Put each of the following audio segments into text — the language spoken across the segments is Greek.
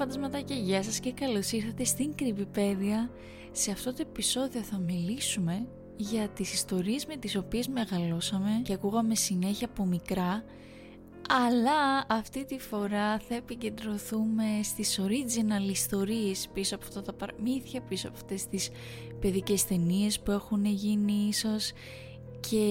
φαντασματάκια, γεια σας και καλώς ήρθατε στην Κρυβιπέδια. Σε αυτό το επεισόδιο θα μιλήσουμε για τις ιστορίες με τις οποίες μεγαλώσαμε και ακούγαμε συνέχεια από μικρά. Αλλά αυτή τη φορά θα επικεντρωθούμε στις original ιστορίες πίσω από αυτά τα παραμύθια, πίσω από αυτές τις παιδικές ταινίες που έχουν γίνει ίσως και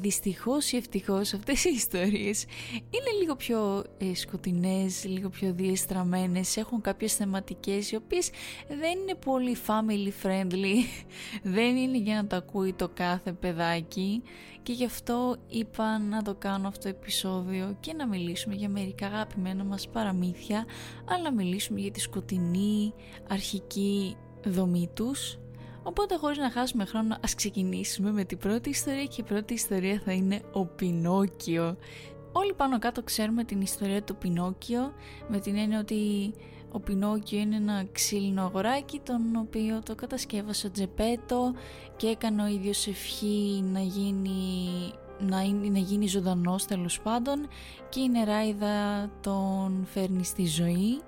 δυστυχώς ή ευτυχώς αυτές οι ιστορίες είναι λίγο πιο ε, σκοτεινές, λίγο πιο διεστραμμένες, έχουν κάποιες θεματικές οι οποίες δεν είναι πολύ family friendly, δεν είναι για να το ακούει το κάθε παιδάκι. Και γι' αυτό είπα να το κάνω αυτό το επεισόδιο και να μιλήσουμε για μερικά αγαπημένα μας παραμύθια αλλά να μιλήσουμε για τη σκοτεινή αρχική δομή τους Οπότε χωρίς να χάσουμε χρόνο ας ξεκινήσουμε με την πρώτη ιστορία και η πρώτη ιστορία θα είναι ο Πινόκιο. Όλοι πάνω κάτω ξέρουμε την ιστορία του Πινόκιο με την έννοια ότι ο Πινόκιο είναι ένα ξύλινο αγοράκι τον οποίο το κατασκεύασε ο Τζεπέτο και έκανε ο ίδιος ευχή να γίνει, να, να γίνει ζωντανός τέλος πάντων και η νεράιδα τον φέρνει στη ζωή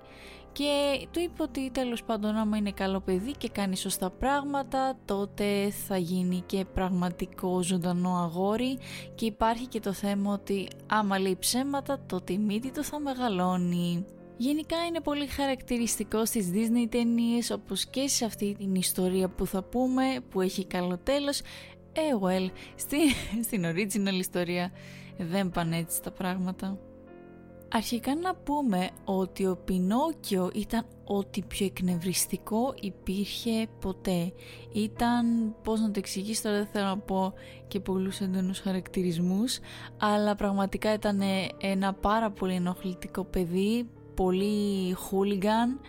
και του είπε ότι τέλος πάντων άμα είναι καλό παιδί και κάνει σωστά πράγματα τότε θα γίνει και πραγματικό ζωντανό αγόρι και υπάρχει και το θέμα ότι άμα λέει ψέματα τότε η μύτη του θα μεγαλώνει. Γενικά είναι πολύ χαρακτηριστικό στις Disney ταινίες όπως και σε αυτή την ιστορία που θα πούμε που έχει καλό τέλος ε, well, στην, στην original ιστορία δεν πάνε έτσι τα πράγματα. Αρχικά να πούμε ότι ο Πινόκιο ήταν ό,τι πιο εκνευριστικό υπήρχε ποτέ. Ήταν, πώς να το εξηγήσω τώρα δεν θέλω να πω και πολλούς έντονους χαρακτηρισμούς, αλλά πραγματικά ήταν ένα πάρα πολύ ενοχλητικό παιδί, πολύ χούλιγκαν,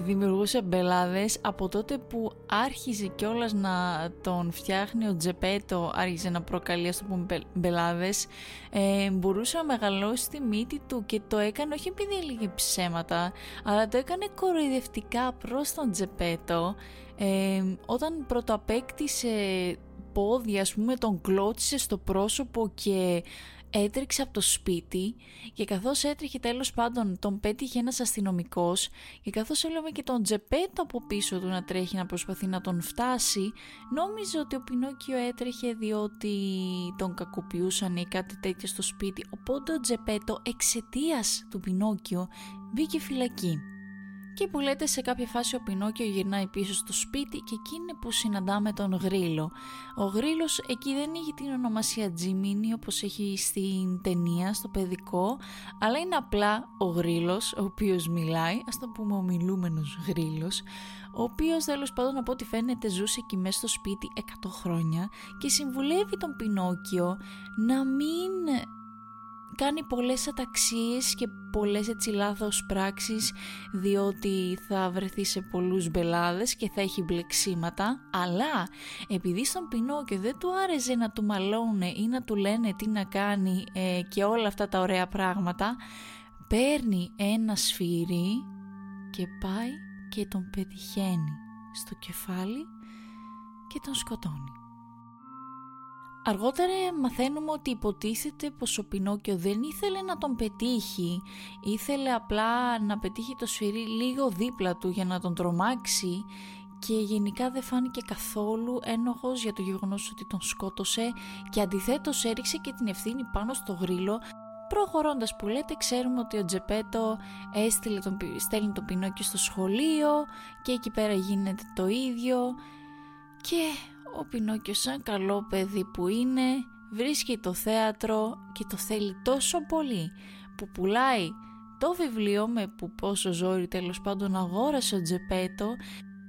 δημιουργούσε μπελάδες από τότε που άρχισε κιόλας να τον φτιάχνει ο Τζεπέτο άρχισε να προκαλεί ας το πούμε μπελάδες ε, μπορούσε να μεγαλώσει τη μύτη του και το έκανε όχι επειδή έλεγε ψέματα αλλά το έκανε κοροϊδευτικά προς τον Τζεπέτο ε, όταν πρωτοαπέκτησε πόδια ας πούμε τον κλώτσισε στο πρόσωπο και έτρεξε από το σπίτι και καθώς έτρεχε τέλος πάντων τον πέτυχε ένας αστυνομικός και καθώς έλαβε και τον Τζεπέτο από πίσω του να τρέχει να προσπαθεί να τον φτάσει νόμιζε ότι ο Πινόκιο έτρεχε διότι τον κακοποιούσαν ή κάτι τέτοιο στο σπίτι οπότε ο Τζεπέτο εξαιτίας του Πινόκιο μπήκε φυλακή. Και που λέτε σε κάποια φάση ο Πινόκιο γυρνάει πίσω στο σπίτι και εκεί είναι που συναντάμε τον Γρίλο. Ο Γρίλος εκεί δεν έχει την ονομασία Τζιμίνι όπως έχει στην ταινία, στο παιδικό, αλλά είναι απλά ο Γρίλος, ο οποίος μιλάει, ας το πούμε ο μιλούμενος Γρίλος, ο οποίος τέλος πάντων από ό,τι φαίνεται ζούσε εκεί μέσα στο σπίτι 100 χρόνια και συμβουλεύει τον Πινόκιο να μην κάνει πολλές αταξίες και πολλές έτσι λάθος πράξεις διότι θα βρεθεί σε πολλούς μπελάδες και θα έχει μπλεξίματα αλλά επειδή στον Πινόκιο δεν του άρεσε να του μαλώνε ή να του λένε τι να κάνει ε, και όλα αυτά τα ωραία πράγματα παίρνει ένα σφυρί και πάει και τον πετυχαίνει στο κεφάλι και τον σκοτώνει. Αργότερα μαθαίνουμε ότι υποτίθεται πως ο Πινόκιο δεν ήθελε να τον πετύχει, ήθελε απλά να πετύχει το σφυρί λίγο δίπλα του για να τον τρομάξει και γενικά δεν φάνηκε καθόλου ένοχος για το γεγονός ότι τον σκότωσε και αντιθέτως έριξε και την ευθύνη πάνω στο γρίλο Προχωρώντας που λέτε ξέρουμε ότι ο Τζεπέτο έστειλε τον, στέλνει τον Πινόκιο στο σχολείο και εκεί πέρα γίνεται το ίδιο και ο Πινόκιο σαν καλό παιδί που είναι βρίσκει το θέατρο και το θέλει τόσο πολύ που πουλάει το βιβλίο με που πόσο ζόρι τέλος πάντων αγόρασε ο Τζεπέτο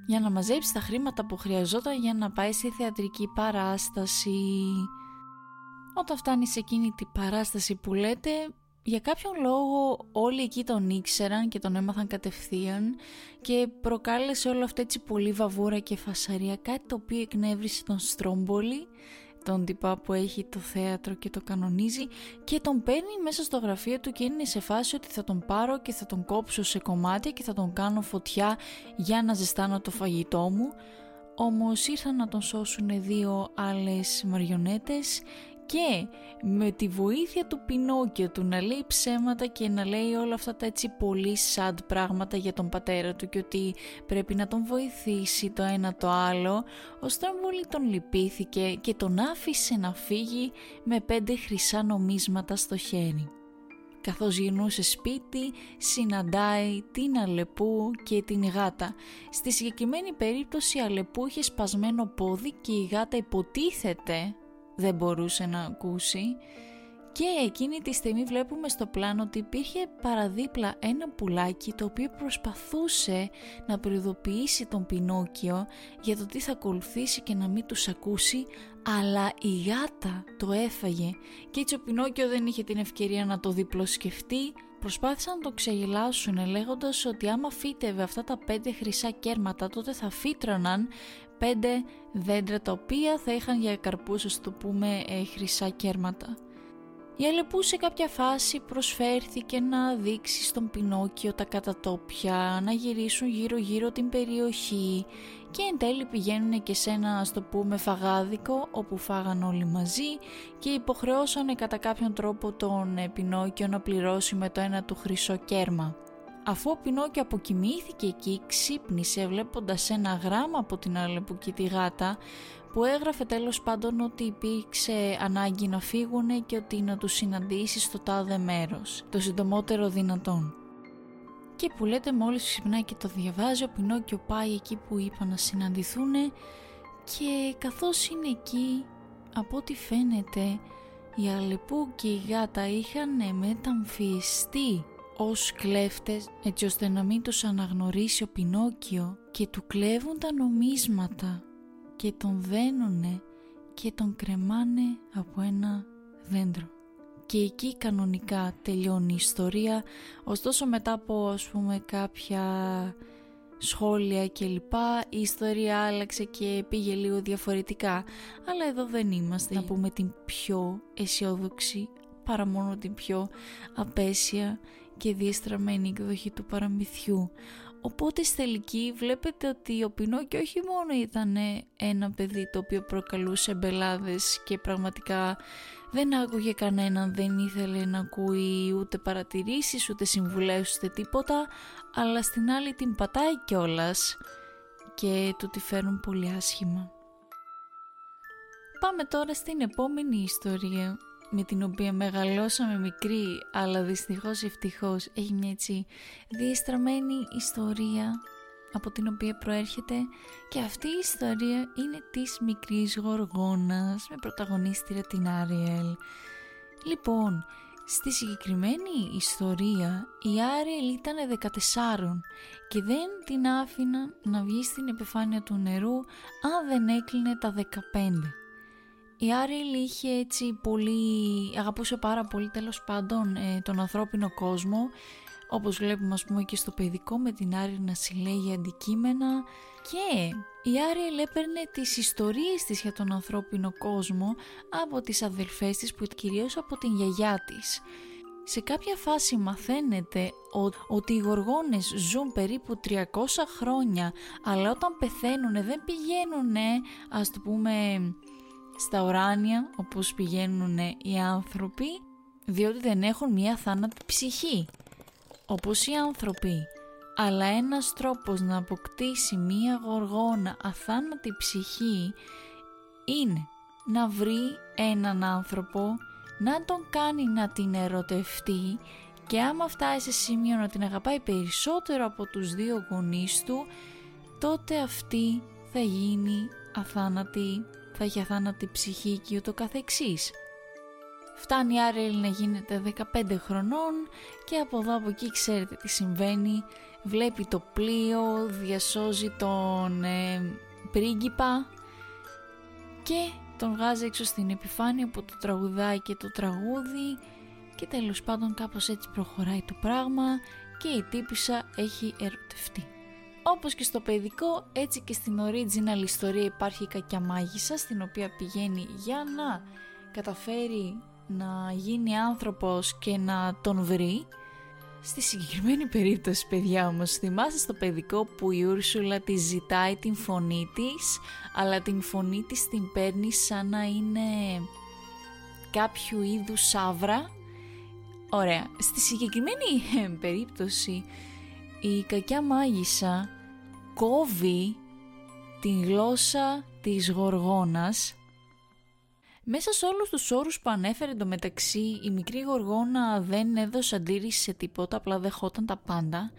για να μαζέψει τα χρήματα που χρειαζόταν για να πάει στη θεατρική παράσταση. Όταν φτάνει σε εκείνη την παράσταση που λέτε, για κάποιον λόγο όλοι εκεί τον ήξεραν και τον έμαθαν κατευθείαν και προκάλεσε όλο αυτό έτσι πολύ βαβούρα και φασαρία, κάτι το οποίο εκνεύρισε τον Στρόμπολη, τον τυπά που έχει το θέατρο και το κανονίζει και τον παίρνει μέσα στο γραφείο του και είναι σε φάση ότι θα τον πάρω και θα τον κόψω σε κομμάτια και θα τον κάνω φωτιά για να ζεστάνω το φαγητό μου. Όμως ήρθαν να τον σώσουν δύο άλλες μαριονέτες και με τη βοήθεια του Πινόκιο του να λέει ψέματα και να λέει όλα αυτά τα έτσι πολύ sad πράγματα για τον πατέρα του και ότι πρέπει να τον βοηθήσει το ένα το άλλο, ο Στρόμβολη τον λυπήθηκε και τον άφησε να φύγει με πέντε χρυσά νομίσματα στο χέρι. Καθώς γυρνούσε σπίτι, συναντάει την Αλεπού και την γάτα. Στη συγκεκριμένη περίπτωση η Αλεπού είχε σπασμένο πόδι και η γάτα υποτίθεται δεν μπορούσε να ακούσει. Και εκείνη τη στιγμή βλέπουμε στο πλάνο ότι υπήρχε παραδίπλα ένα πουλάκι το οποίο προσπαθούσε να προειδοποιήσει τον Πινόκιο για το τι θα ακολουθήσει και να μην τους ακούσει αλλά η γάτα το έφαγε. Και έτσι ο Πινόκιο δεν είχε την ευκαιρία να το διπλοσκεφτεί προσπάθησαν να το ξεγελάσουν λέγοντας ότι άμα φύτευε αυτά τα πέντε χρυσά κέρματα τότε θα φύτρωναν πέντε δέντρα τα οποία θα είχαν για καρπούς το πούμε ε, χρυσά κέρματα. Η Αλεπού σε κάποια φάση προσφέρθηκε να δείξει στον Πινόκιο τα κατατόπια, να γυρίσουν γύρω γύρω την περιοχή και εν τέλει πηγαίνουν και σε ένα ας το πούμε φαγάδικο όπου φάγαν όλοι μαζί και υποχρεώσανε κατά κάποιον τρόπο τον ε, Πινόκιο να πληρώσει με το ένα του χρυσό κέρμα. Αφού ο Πινόκιο αποκοιμήθηκε εκεί, ξύπνησε βλέποντας ένα γράμμα από την Αλεπού και τη γάτα που έγραφε τέλος πάντων ότι υπήρξε ανάγκη να φύγουν και ότι να τους συναντήσει στο τάδε μέρος, το συντομότερο δυνατόν. Και που λέτε μόλις ξυπνάει και το διαβάζει, ο Πινόκιο πάει εκεί που είπα να συναντηθούν και καθώς είναι εκεί, από ό,τι φαίνεται, η Αλεπού και η γάτα είχαν μεταμφιεστεί ως κλέφτες έτσι ώστε να μην τους αναγνωρίσει ο Πινόκιο και του κλέβουν τα νομίσματα και τον δένουνε και τον κρεμάνε από ένα δέντρο. Και εκεί κανονικά τελειώνει η ιστορία, ωστόσο μετά από ας πούμε κάποια σχόλια και λοιπά, η ιστορία άλλαξε και πήγε λίγο διαφορετικά, αλλά εδώ δεν είμαστε να πούμε την πιο αισιόδοξη, παρά μόνο την πιο απέσια και διεστραμμένη εκδοχή του παραμυθιού. Οπότε στη τελική βλέπετε ότι ο Πινόκιο όχι μόνο ήταν ένα παιδί το οποίο προκαλούσε μπελάδες και πραγματικά δεν άκουγε κανέναν, δεν ήθελε να ακούει ούτε παρατηρήσεις, ούτε συμβουλές, ούτε τίποτα, αλλά στην άλλη την πατάει κιόλας και του τη φέρουν πολύ άσχημα. Πάμε τώρα στην επόμενη ιστορία με την οποία μεγαλώσαμε μικρή αλλά δυστυχώς ευτυχώς έχει μια έτσι διεστραμμένη ιστορία από την οποία προέρχεται και αυτή η ιστορία είναι της μικρής γοργόνας με πρωταγωνίστρια την Άριελ. Λοιπόν, στη συγκεκριμένη ιστορία η Άριελ ήταν 14 και δεν την άφηναν να βγει στην επιφάνεια του νερού αν δεν έκλεινε τα 15. Η Άριλ είχε έτσι πολύ, αγαπούσε πάρα πολύ τέλος πάντων ε, τον ανθρώπινο κόσμο όπως βλέπουμε ας πούμε και στο παιδικό με την Άριλ να συλλέγει αντικείμενα και η Άριελ έπαιρνε τις ιστορίες της για τον ανθρώπινο κόσμο από τις αδελφές της που κυρίως από την γιαγιά της. Σε κάποια φάση μαθαίνετε ότι οι γοργόνες ζουν περίπου 300 χρόνια αλλά όταν πεθαίνουν δεν πηγαίνουν ας το πούμε στα ουράνια όπως πηγαίνουν οι άνθρωποι διότι δεν έχουν μία θάνατη ψυχή όπως οι άνθρωποι. Αλλά ένας τρόπος να αποκτήσει μία γοργόνα αθάνατη ψυχή είναι να βρει έναν άνθρωπο να τον κάνει να την ερωτευτεί και άμα φτάσει σε σημείο να την αγαπάει περισσότερο από τους δύο γονείς του τότε αυτή θα γίνει αθάνατη θα έχει αθάνατη ψυχή και ούτω καθεξής. Φτάνει η Άρελ να γίνεται 15 χρονών και από εδώ από εκεί ξέρετε τι συμβαίνει. Βλέπει το πλοίο, διασώζει τον ε, πρίγκιπα και τον βγάζει έξω στην επιφάνεια που το τραγουδάει και το τραγούδι και τέλος πάντων κάπως έτσι προχωράει το πράγμα και η τύπησα έχει ερωτευτεί. Όπως και στο παιδικό, έτσι και στην original ιστορία υπάρχει η κακιά μάγισσα, στην οποία πηγαίνει για να καταφέρει να γίνει άνθρωπος και να τον βρει. Στη συγκεκριμένη περίπτωση, παιδιά όμως, θυμάστε στο παιδικό που η Ούρσουλα τη ζητάει την φωνή της, αλλά την φωνή της την παίρνει σαν να είναι κάποιου είδους σαύρα. Ωραία. Στη συγκεκριμένη ε, περίπτωση η κακιά μάγισσα κόβει την γλώσσα της γοργόνας. Μέσα σε όλους τους όρους που ανέφερε το μεταξύ η μικρή γοργόνα δεν έδωσε αντίρρηση σε τίποτα απλά δεχόταν τα πάντα.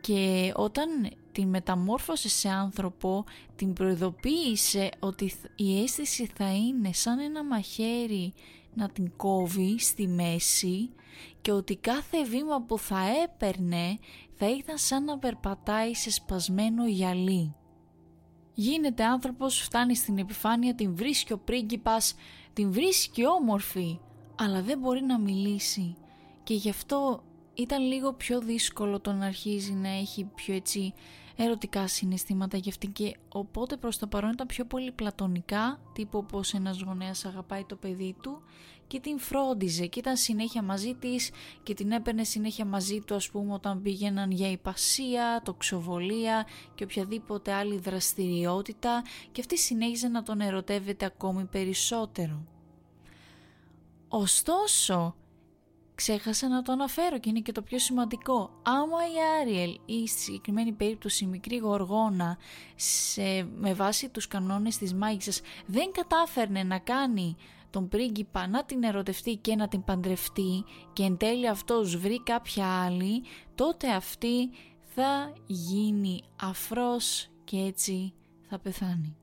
Και όταν την μεταμόρφωσε σε άνθρωπο την προειδοποίησε ότι η αίσθηση θα είναι σαν ένα μαχαίρι να την κόβει στη μέση και ότι κάθε βήμα που θα έπαιρνε θα ήταν σαν να περπατάει σε σπασμένο γυαλί. Γίνεται άνθρωπος, φτάνει στην επιφάνεια, την βρίσκει ο πρίγκιπας, την βρίσκει όμορφη, αλλά δεν μπορεί να μιλήσει και γι' αυτό ήταν λίγο πιο δύσκολο το να αρχίζει να έχει πιο έτσι ερωτικά συναισθήματα για αυτήν και οπότε προς το παρόν ήταν πιο πολύ πλατωνικά τύπου πως ένας γονέας αγαπάει το παιδί του και την φρόντιζε και ήταν συνέχεια μαζί της και την έπαιρνε συνέχεια μαζί του ας πούμε όταν πήγαιναν για υπασία, τοξοβολία και οποιαδήποτε άλλη δραστηριότητα και αυτή συνέχιζε να τον ερωτεύεται ακόμη περισσότερο. Ωστόσο, ξέχασα να το αναφέρω και είναι και το πιο σημαντικό. Άμα η Άριελ ή στη συγκεκριμένη περίπτωση η μικρή γοργόνα σε, με βάση τους κανόνες της μάγισσας δεν κατάφερνε να κάνει τον πρίγκιπα να την ερωτευτεί και να την παντρευτεί και εν τέλει αυτός βρει κάποια άλλη, τότε αυτή θα γίνει αφρός και έτσι θα πεθάνει.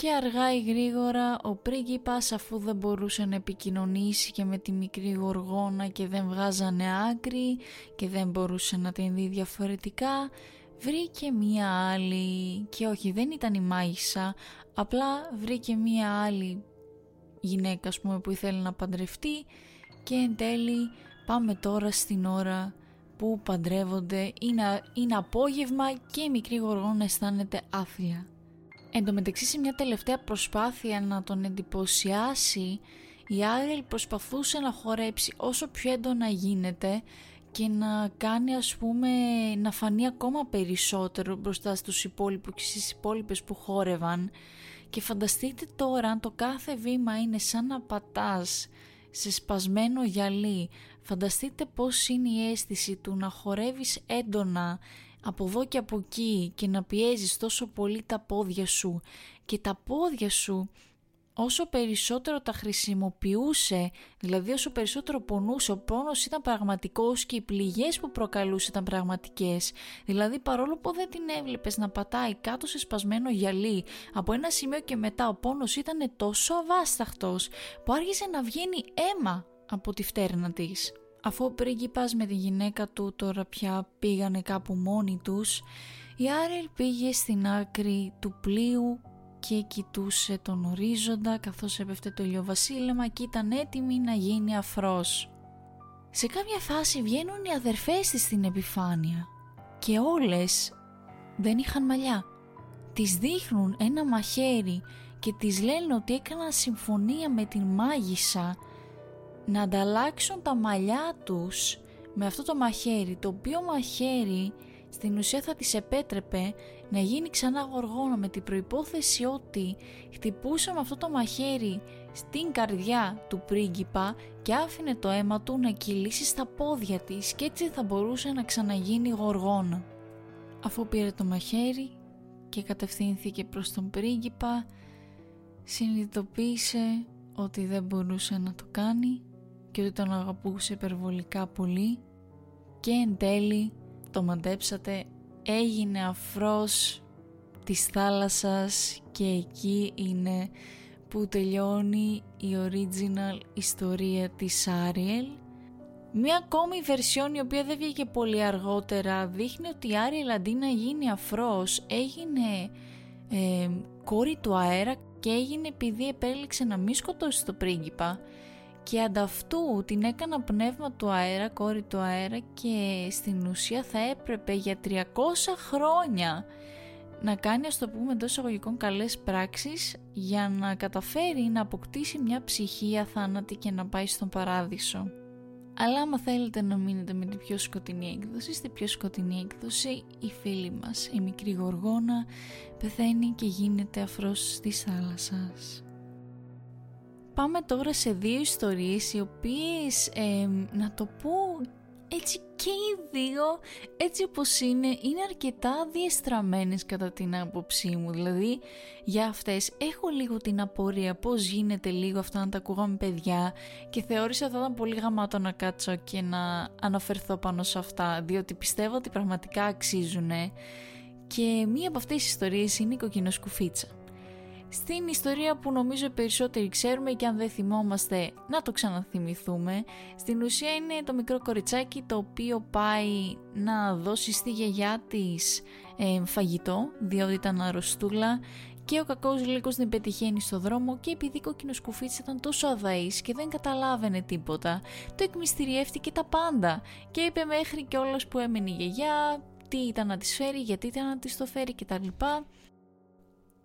Και αργά ή γρήγορα ο πρίγκιπας αφού δεν μπορούσε να επικοινωνήσει και με τη μικρή γοργόνα και δεν βγάζανε άκρη και δεν μπορούσε να την δει διαφορετικά, βρήκε μία άλλη. Και όχι δεν ήταν η μάγισσα, απλά βρήκε μία άλλη γυναίκα ας πούμε, που ήθελε να παντρευτεί. Και εν τέλει πάμε τώρα στην ώρα που παντρεύονται, είναι, είναι απόγευμα και η μικρή γοργόνα αισθάνεται άθλια. Εν τω μεταξύ σε μια τελευταία προσπάθεια να τον εντυπωσιάσει η Άγελ προσπαθούσε να χορέψει όσο πιο έντονα γίνεται και να κάνει ας πούμε να φανεί ακόμα περισσότερο μπροστά στους υπόλοιπους και στις υπόλοιπες που χόρευαν. Και φανταστείτε τώρα αν το κάθε βήμα είναι σαν να πατάς σε σπασμένο γυαλί φανταστείτε πως είναι η αίσθηση του να χορεύεις έντονα από εδώ και από εκεί και να πιέζεις τόσο πολύ τα πόδια σου και τα πόδια σου όσο περισσότερο τα χρησιμοποιούσε, δηλαδή όσο περισσότερο πονούσε, ο πόνος ήταν πραγματικός και οι πληγές που προκαλούσε ήταν πραγματικές. Δηλαδή παρόλο που δεν την έβλεπες να πατάει κάτω σε σπασμένο γυαλί, από ένα σημείο και μετά ο πόνος ήταν τόσο αβάσταχτος που άρχισε να βγαίνει αίμα από τη φτέρνα της. Αφού ο πρίγκιπας με τη γυναίκα του τώρα πια πήγανε κάπου μόνοι τους, η Άρελ πήγε στην άκρη του πλοίου και κοιτούσε τον ορίζοντα καθώς έπεφτε το ηλιοβασίλεμα και ήταν έτοιμη να γίνει αφρός. Σε κάποια φάση βγαίνουν οι αδερφές της στην επιφάνεια και όλες δεν είχαν μαλλιά. Τις δείχνουν ένα μαχαίρι και τις λένε ότι έκαναν συμφωνία με την μάγισσα να ανταλλάξουν τα μαλλιά τους με αυτό το μαχαίρι, το οποίο μαχαίρι στην ουσία θα της επέτρεπε να γίνει ξανά γοργόνα με την προϋπόθεση ότι χτυπούσε με αυτό το μαχαίρι στην καρδιά του πρίγκιπα και άφηνε το αίμα του να κυλήσει στα πόδια της και έτσι θα μπορούσε να ξαναγίνει γοργόνα. Αφού πήρε το μαχαίρι και κατευθύνθηκε προς τον πρίγκιπα, συνειδητοποίησε ότι δεν μπορούσε να το κάνει και ότι τον αγαπούσε υπερβολικά πολύ. Και εν τέλει το μαντέψατε έγινε αφρός της θάλασσας και εκεί είναι που τελειώνει η original ιστορία της Άριελ. Μία ακόμη βερσιόν η οποία δεν βγήκε πολύ αργότερα δείχνει ότι η Άριελ αντί να γίνει αφρός έγινε ε, κόρη του αέρα και έγινε επειδή επέλεξε να μην σκοτώσει το πρίγκιπα και ανταυτού την έκανα πνεύμα του αέρα, κόρη του αέρα και στην ουσία θα έπρεπε για 300 χρόνια να κάνει ας το πούμε εντός εισαγωγικών καλές πράξεις για να καταφέρει να αποκτήσει μια ψυχή αθάνατη και να πάει στον παράδεισο. Αλλά άμα θέλετε να μείνετε με την πιο σκοτεινή έκδοση, στη πιο σκοτεινή έκδοση η φίλη μας, η μικρή γοργόνα, πεθαίνει και γίνεται αφρός της θάλασσας. Πάμε τώρα σε δύο ιστορίες οι οποίες, να το πω έτσι και οι δύο, έτσι όπως είναι, είναι αρκετά διεστραμμένες κατά την άποψή μου. Δηλαδή, για αυτές έχω λίγο την απορία πώς γίνεται λίγο αυτά να τα ακούγαμε παιδιά και θεώρησα ότι θα ήταν πολύ γαμάτο να κάτσω και να αναφερθώ πάνω σε αυτά, διότι πιστεύω ότι πραγματικά αξίζουν. Και μία από αυτές τις ιστορίες είναι η κοκκινοσκουφίτσα στην ιστορία που νομίζω οι περισσότεροι ξέρουμε και αν δεν θυμόμαστε να το ξαναθυμηθούμε. Στην ουσία είναι το μικρό κοριτσάκι το οποίο πάει να δώσει στη γιαγιά της ε, φαγητό διότι ήταν αρρωστούλα και ο κακός λύκος την πετυχαίνει στο δρόμο και επειδή η κοκκινοσκουφίτσα ήταν τόσο αδαής και δεν καταλάβαινε τίποτα, το εκμυστηριεύτηκε τα πάντα και είπε μέχρι και όλος που έμενε η γιαγιά, τι ήταν να της φέρει, γιατί ήταν να της το φέρει κτλ.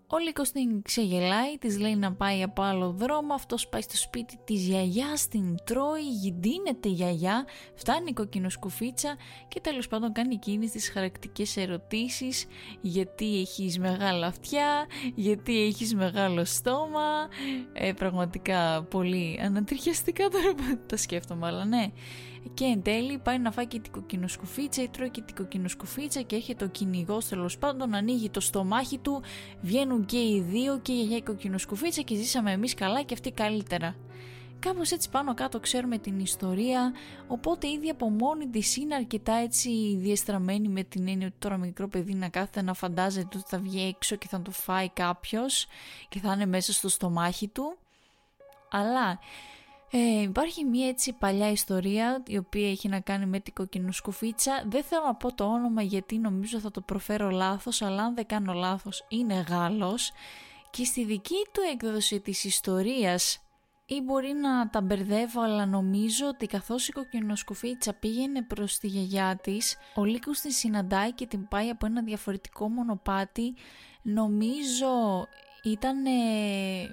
Ο Λύκος την ξεγελάει, της λέει να πάει από άλλο δρόμο, αυτός πάει στο σπίτι της γιαγιάς, την τρώει, γυντίνεται η γιαγιά, φτάνει η κοκκινοσκουφίτσα και τέλος πάντων κάνει εκείνες τις χαρακτικές ερωτήσεις. Γιατί έχεις μεγάλα αυτιά, γιατί έχεις μεγάλο στόμα, ε, πραγματικά πολύ ανατριχιαστικά τώρα τα σκέφτομαι αλλά ναι και εν τέλει πάει να φάει και την κοκκινοσκουφίτσα ή τρώει και την κοκκινοσκουφίτσα και έρχεται ο κυνηγό τέλος πάντων, ανοίγει το στομάχι του, βγαίνουν και οι δύο και η γιαγιά η κοκκινοσκουφίτσα και ζήσαμε εμείς καλά και αυτοί καλύτερα. Κάπως έτσι πάνω κάτω ξέρουμε την ιστορία, οπότε ήδη από μόνη της είναι αρκετά έτσι διεστραμμένη με την έννοια ότι τώρα μικρό παιδί να κάθεται να φαντάζεται ότι θα βγει έξω και θα το φάει κάποιος και θα είναι μέσα στο στομάχι του. Αλλά ε, υπάρχει μια έτσι παλιά ιστορία η οποία έχει να κάνει με την κοκκινοσκουφίτσα. Δεν θέλω να πω το όνομα γιατί νομίζω θα το προφέρω λάθος, αλλά αν δεν κάνω λάθος είναι Γάλλος. Και στη δική του έκδοση της ιστορίας ή μπορεί να τα μπερδεύω αλλά νομίζω ότι καθώς η κοκκινοσκουφίτσα πήγαινε προς τη γιαγιά της ο Λύκος την συναντάει και την πάει από ένα διαφορετικό μονοπάτι νομίζω ήταν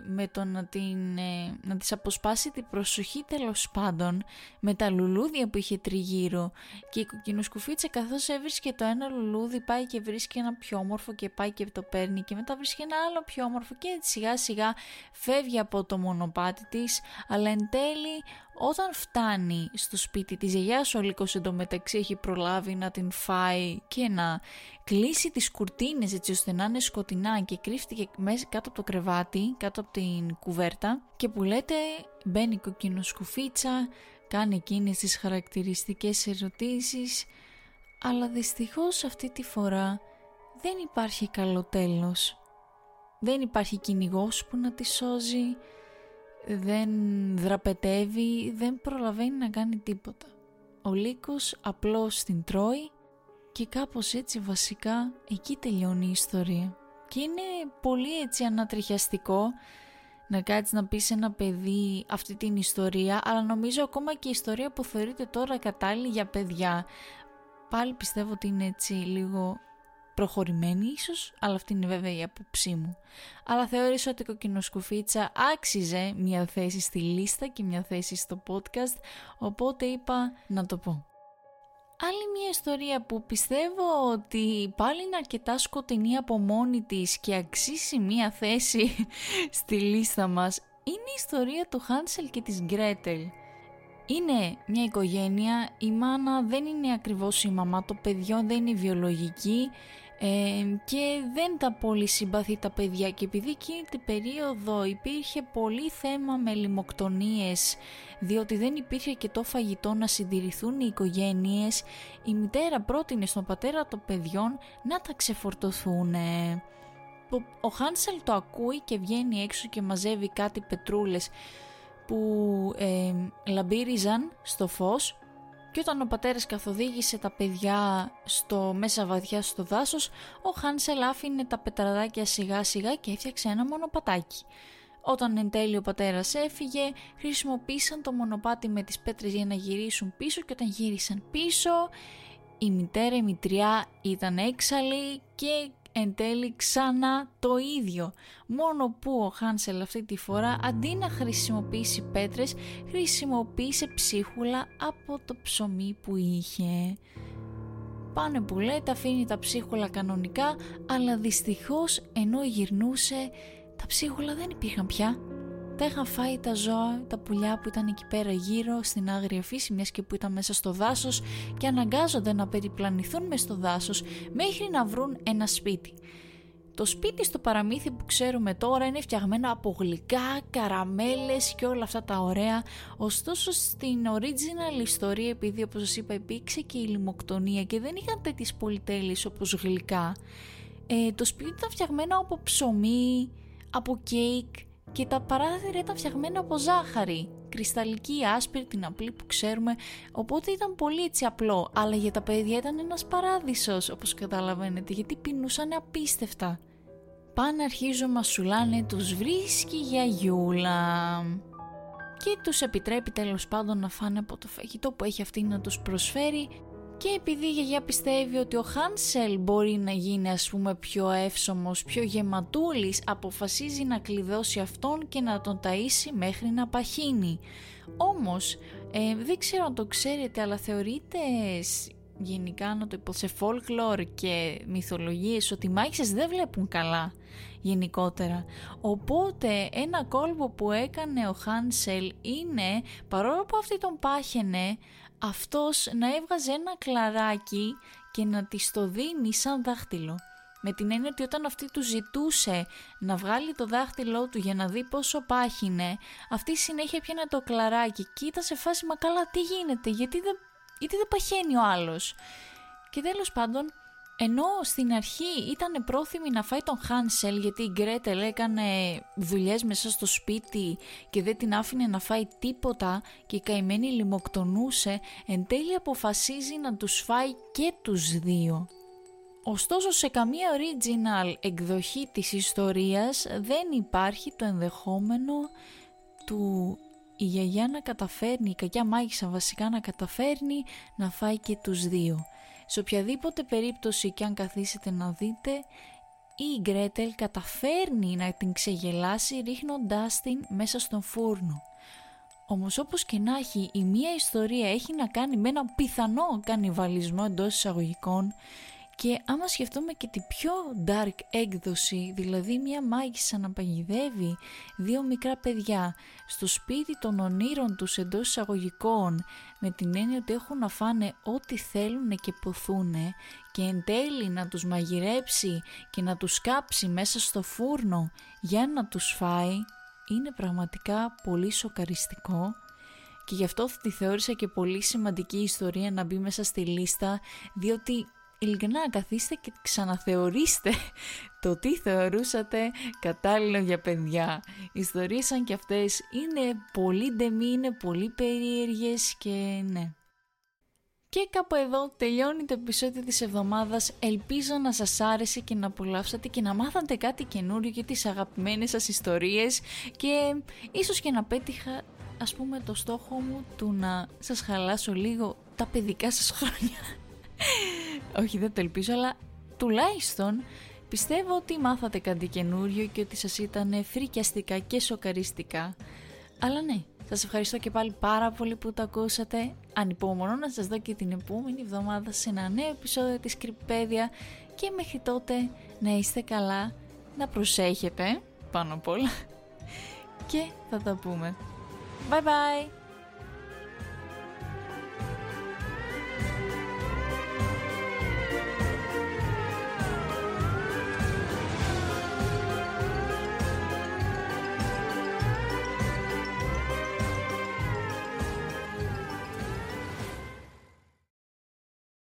με το να, την, ε, να της αποσπάσει την προσοχή τέλος πάντων με τα λουλούδια που είχε τριγύρω. Και η κοκκινοσκουφίτσα καθώς έβρισκε το ένα λουλούδι πάει και βρίσκει ένα πιο όμορφο και πάει και το παίρνει και μετά βρίσκει ένα άλλο πιο όμορφο και έτσι σιγά σιγά φεύγει από το μονοπάτι της. Αλλά εν τέλει όταν φτάνει στο σπίτι της γιαγιάς ο Λύκος εντωμεταξύ έχει προλάβει να την φάει και να κλείσει τις κουρτίνες έτσι ώστε να είναι σκοτεινά και κρύφτηκε μέσα κάτω από το κρεβάτι, κάτω από την κουβέρτα και που λέτε μπαίνει κοκκινοσκουφίτσα, κάνει εκείνες τις χαρακτηριστικές ερωτήσεις αλλά δυστυχώς αυτή τη φορά δεν υπάρχει καλό τέλος. Δεν υπάρχει κυνηγός που να τη σώζει, δεν δραπετεύει, δεν προλαβαίνει να κάνει τίποτα. Ο Λύκος απλώς την τρώει και κάπως έτσι βασικά εκεί τελειώνει η ιστορία. Και είναι πολύ έτσι ανατριχιαστικό να κάτσεις να πεις σε ένα παιδί αυτή την ιστορία, αλλά νομίζω ακόμα και η ιστορία που θεωρείται τώρα κατάλληλη για παιδιά, πάλι πιστεύω ότι είναι έτσι λίγο προχωρημένη ίσως, αλλά αυτή είναι βέβαια η απόψή μου. Αλλά θεώρησα ότι η κοκκινοσκουφίτσα άξιζε μια θέση στη λίστα και μια θέση στο podcast, οπότε είπα να το πω. Άλλη μια ιστορία που πιστεύω ότι πάλι είναι αρκετά σκοτεινή από μόνη της και αξίσει μια θέση στη λίστα μας είναι η ιστορία του Χάνσελ και της Γκρέτελ. Είναι μια οικογένεια, η μάνα δεν είναι ακριβώς η μαμά, το παιδιό δεν είναι βιολογική και δεν τα πολύ συμπαθεί τα παιδιά. Και επειδή εκείνη την περίοδο υπήρχε πολύ θέμα με λιμοκτονίες διότι δεν υπήρχε και το φαγητό να συντηρηθούν οι οικογένειες η μητέρα πρότεινε στον πατέρα των παιδιών να τα ξεφορτωθούν ο Χάνσελ το ακούει και βγαίνει έξω και μαζεύει κάτι πετρούλες που ε, λαμπύριζαν στο φως και όταν ο πατέρας καθοδήγησε τα παιδιά στο μέσα βαθιά στο δάσος, ο Χάνσελ άφηνε τα πετραδάκια σιγά σιγά και έφτιαξε ένα μονοπατάκι. Όταν εν τέλει ο πατέρας έφυγε, χρησιμοποίησαν το μονοπάτι με τις πέτρες για να γυρίσουν πίσω και όταν γύρισαν πίσω, η μητέρα η μητριά ήταν έξαλλη και εν τέλει ξανά το ίδιο. Μόνο που ο Χάνσελ αυτή τη φορά αντί να χρησιμοποιήσει πέτρες χρησιμοποίησε ψίχουλα από το ψωμί που είχε. Πάνε που λέτε αφήνει τα ψίχουλα κανονικά αλλά δυστυχώς ενώ γυρνούσε τα ψίχουλα δεν υπήρχαν πια. Τα είχαν φάει τα ζώα, τα πουλιά που ήταν εκεί πέρα γύρω στην άγρια φύση μιας και που ήταν μέσα στο δάσος και αναγκάζονται να περιπλανηθούν μέσα στο δάσος μέχρι να βρουν ένα σπίτι. Το σπίτι στο παραμύθι που ξέρουμε τώρα είναι φτιαγμένο από γλυκά, καραμέλες και όλα αυτά τα ωραία. Ωστόσο στην original ιστορία, επειδή όπως σας είπα υπήρξε και η λιμοκτονία και δεν είχαν τέτοιες πολυτέλειες όπως γλυκά, ε, το σπίτι ήταν φτιαγμένο από ψωμί, από κέικ και τα παράθυρα ήταν φτιαγμένα από ζάχαρη. Κρυσταλλική, άσπρη, την απλή που ξέρουμε, οπότε ήταν πολύ έτσι απλό. Αλλά για τα παιδιά ήταν ένας παράδεισος, όπως καταλαβαίνετε, γιατί πεινούσαν απίστευτα. Πάνε αρχίζουν μασουλάνε, τους βρίσκει για γιούλα και τους επιτρέπει τέλος πάντων να φάνε από το φαγητό που έχει αυτή να τους προσφέρει και επειδή η γιαγιά πιστεύει ότι ο Χάνσελ μπορεί να γίνει ας πούμε πιο εύσωμος, πιο γεματούλης, αποφασίζει να κλειδώσει αυτόν και να τον ταΐσει μέχρι να παχύνει. Όμως, ε, δεν ξέρω αν το ξέρετε, αλλά θεωρείται γενικά να το πω σε folklore και μυθολογίες ότι οι μάγισσες δεν βλέπουν καλά γενικότερα. Οπότε ένα κόλπο που έκανε ο Χάνσελ είναι παρόλο που αυτή τον πάχαινε αυτός να έβγαζε ένα κλαράκι και να της το δίνει σαν δάχτυλο. Με την έννοια ότι όταν αυτή του ζητούσε να βγάλει το δάχτυλό του για να δει πόσο πάχινε, αυτή συνέχεια πιάνε το κλαράκι και ήταν σε φάση «Μα καλά τι γίνεται, γιατί δεν, γιατί δεν παχαίνει ο άλλος». Και τέλος πάντων ενώ στην αρχή ήταν πρόθυμη να φάει τον Χάνσελ γιατί η Γκρέτελ έκανε δουλειές μέσα στο σπίτι και δεν την άφηνε να φάει τίποτα και η καημένη λιμοκτονούσε, εν τέλει αποφασίζει να τους φάει και τους δύο. Ωστόσο σε καμία original εκδοχή της ιστορίας δεν υπάρχει το ενδεχόμενο του η γιαγιά να καταφέρνει, η κακιά μάγισσα βασικά να καταφέρνει να φάει και τους δύο. Σε οποιαδήποτε περίπτωση και αν καθίσετε να δείτε, η Γκρέτελ καταφέρνει να την ξεγελάσει ρίχνοντάς την μέσα στον φούρνο. Όμως όπως και να έχει, η μία ιστορία έχει να κάνει με ένα πιθανό κανιβαλισμό εντός εισαγωγικών και άμα σκεφτούμε και την πιο dark έκδοση, δηλαδή μια μάγισσα να παγιδεύει δύο μικρά παιδιά στο σπίτι των ονείρων τους εντός εισαγωγικών με την έννοια ότι έχουν να φάνε ό,τι θέλουν και ποθούν και εν τέλει να τους μαγειρέψει και να τους κάψει μέσα στο φούρνο για να τους φάει είναι πραγματικά πολύ σοκαριστικό. Και γι' αυτό τη θεώρησα και πολύ σημαντική ιστορία να μπει μέσα στη λίστα διότι ειλικρινά καθίστε και ξαναθεωρήστε το τι θεωρούσατε κατάλληλο για παιδιά. Ιστορίες σαν και αυτές είναι πολύ ντεμή, είναι πολύ περίεργες και ναι. Και κάπου εδώ τελειώνει το επεισόδιο της εβδομάδας. Ελπίζω να σας άρεσε και να απολαύσατε και να μάθατε κάτι καινούριο για τις αγαπημένες σας ιστορίες και ίσως και να πέτυχα ας πούμε το στόχο μου του να σας χαλάσω λίγο τα παιδικά σας χρόνια. Όχι δεν το ελπίζω αλλά τουλάχιστον πιστεύω ότι μάθατε κάτι καινούριο και ότι σας ήταν φρικιαστικά και σοκαριστικά. Αλλά ναι, σας ευχαριστώ και πάλι πάρα πολύ που το ακούσατε. Ανυπομονώ να σας δω και την επόμενη εβδομάδα σε ένα νέο επεισόδιο της Κρυπέδια και μέχρι τότε να είστε καλά, να προσέχετε πάνω απ' όλα και θα τα πούμε. Bye bye!